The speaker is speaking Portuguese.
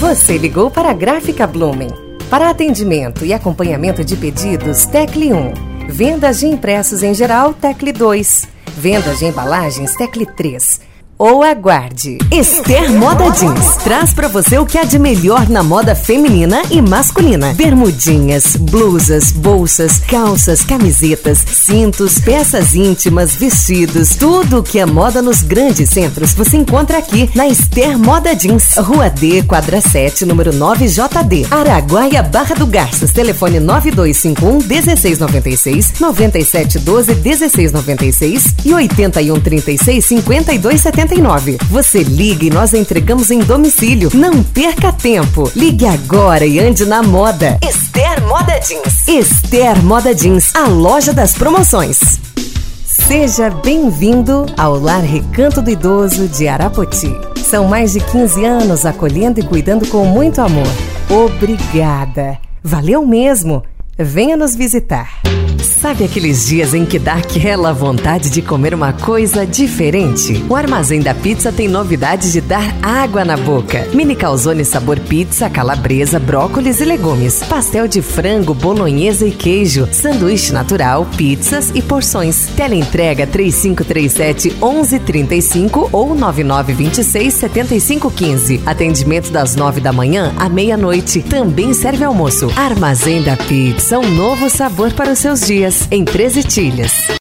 Você ligou para a Gráfica Blumen. Para atendimento e acompanhamento de pedidos, tecle 1. Vendas de impressos em geral, tecle 2. Vendas de embalagens, tecle 3 ou aguarde. Esther Moda Jeans traz para você o que há de melhor na moda feminina e masculina. Bermudinhas, blusas, bolsas, calças, camisetas, cintos, peças íntimas, vestidos, tudo o que é moda nos grandes centros você encontra aqui na Esther Moda Jeans. Rua D, quadra 7, número 9 JD. Araguaia, Barra do Garças. Telefone 9251 1696, 9712 1696 e 8136 5270 49. Você liga e nós entregamos em domicílio. Não perca tempo. Ligue agora e ande na moda. Esther Moda Jeans. Esther Moda Jeans, a loja das promoções. Seja bem-vindo ao Lar Recanto do Idoso de Arapoti. São mais de 15 anos acolhendo e cuidando com muito amor. Obrigada. Valeu mesmo. Venha nos visitar. Sabe aqueles dias em que dá aquela vontade de comer uma coisa diferente? O Armazém da Pizza tem novidades de dar água na boca. Mini calzone sabor pizza, calabresa, brócolis e legumes. Pastel de frango, bolonhesa e queijo. Sanduíche natural, pizzas e porções. Teleentrega 3537 1135 ou 9926 7515. Atendimento das 9 da manhã à meia-noite. Também serve almoço. Armazém da Pizza, um novo sabor para os seus dias em Treze Tilhas.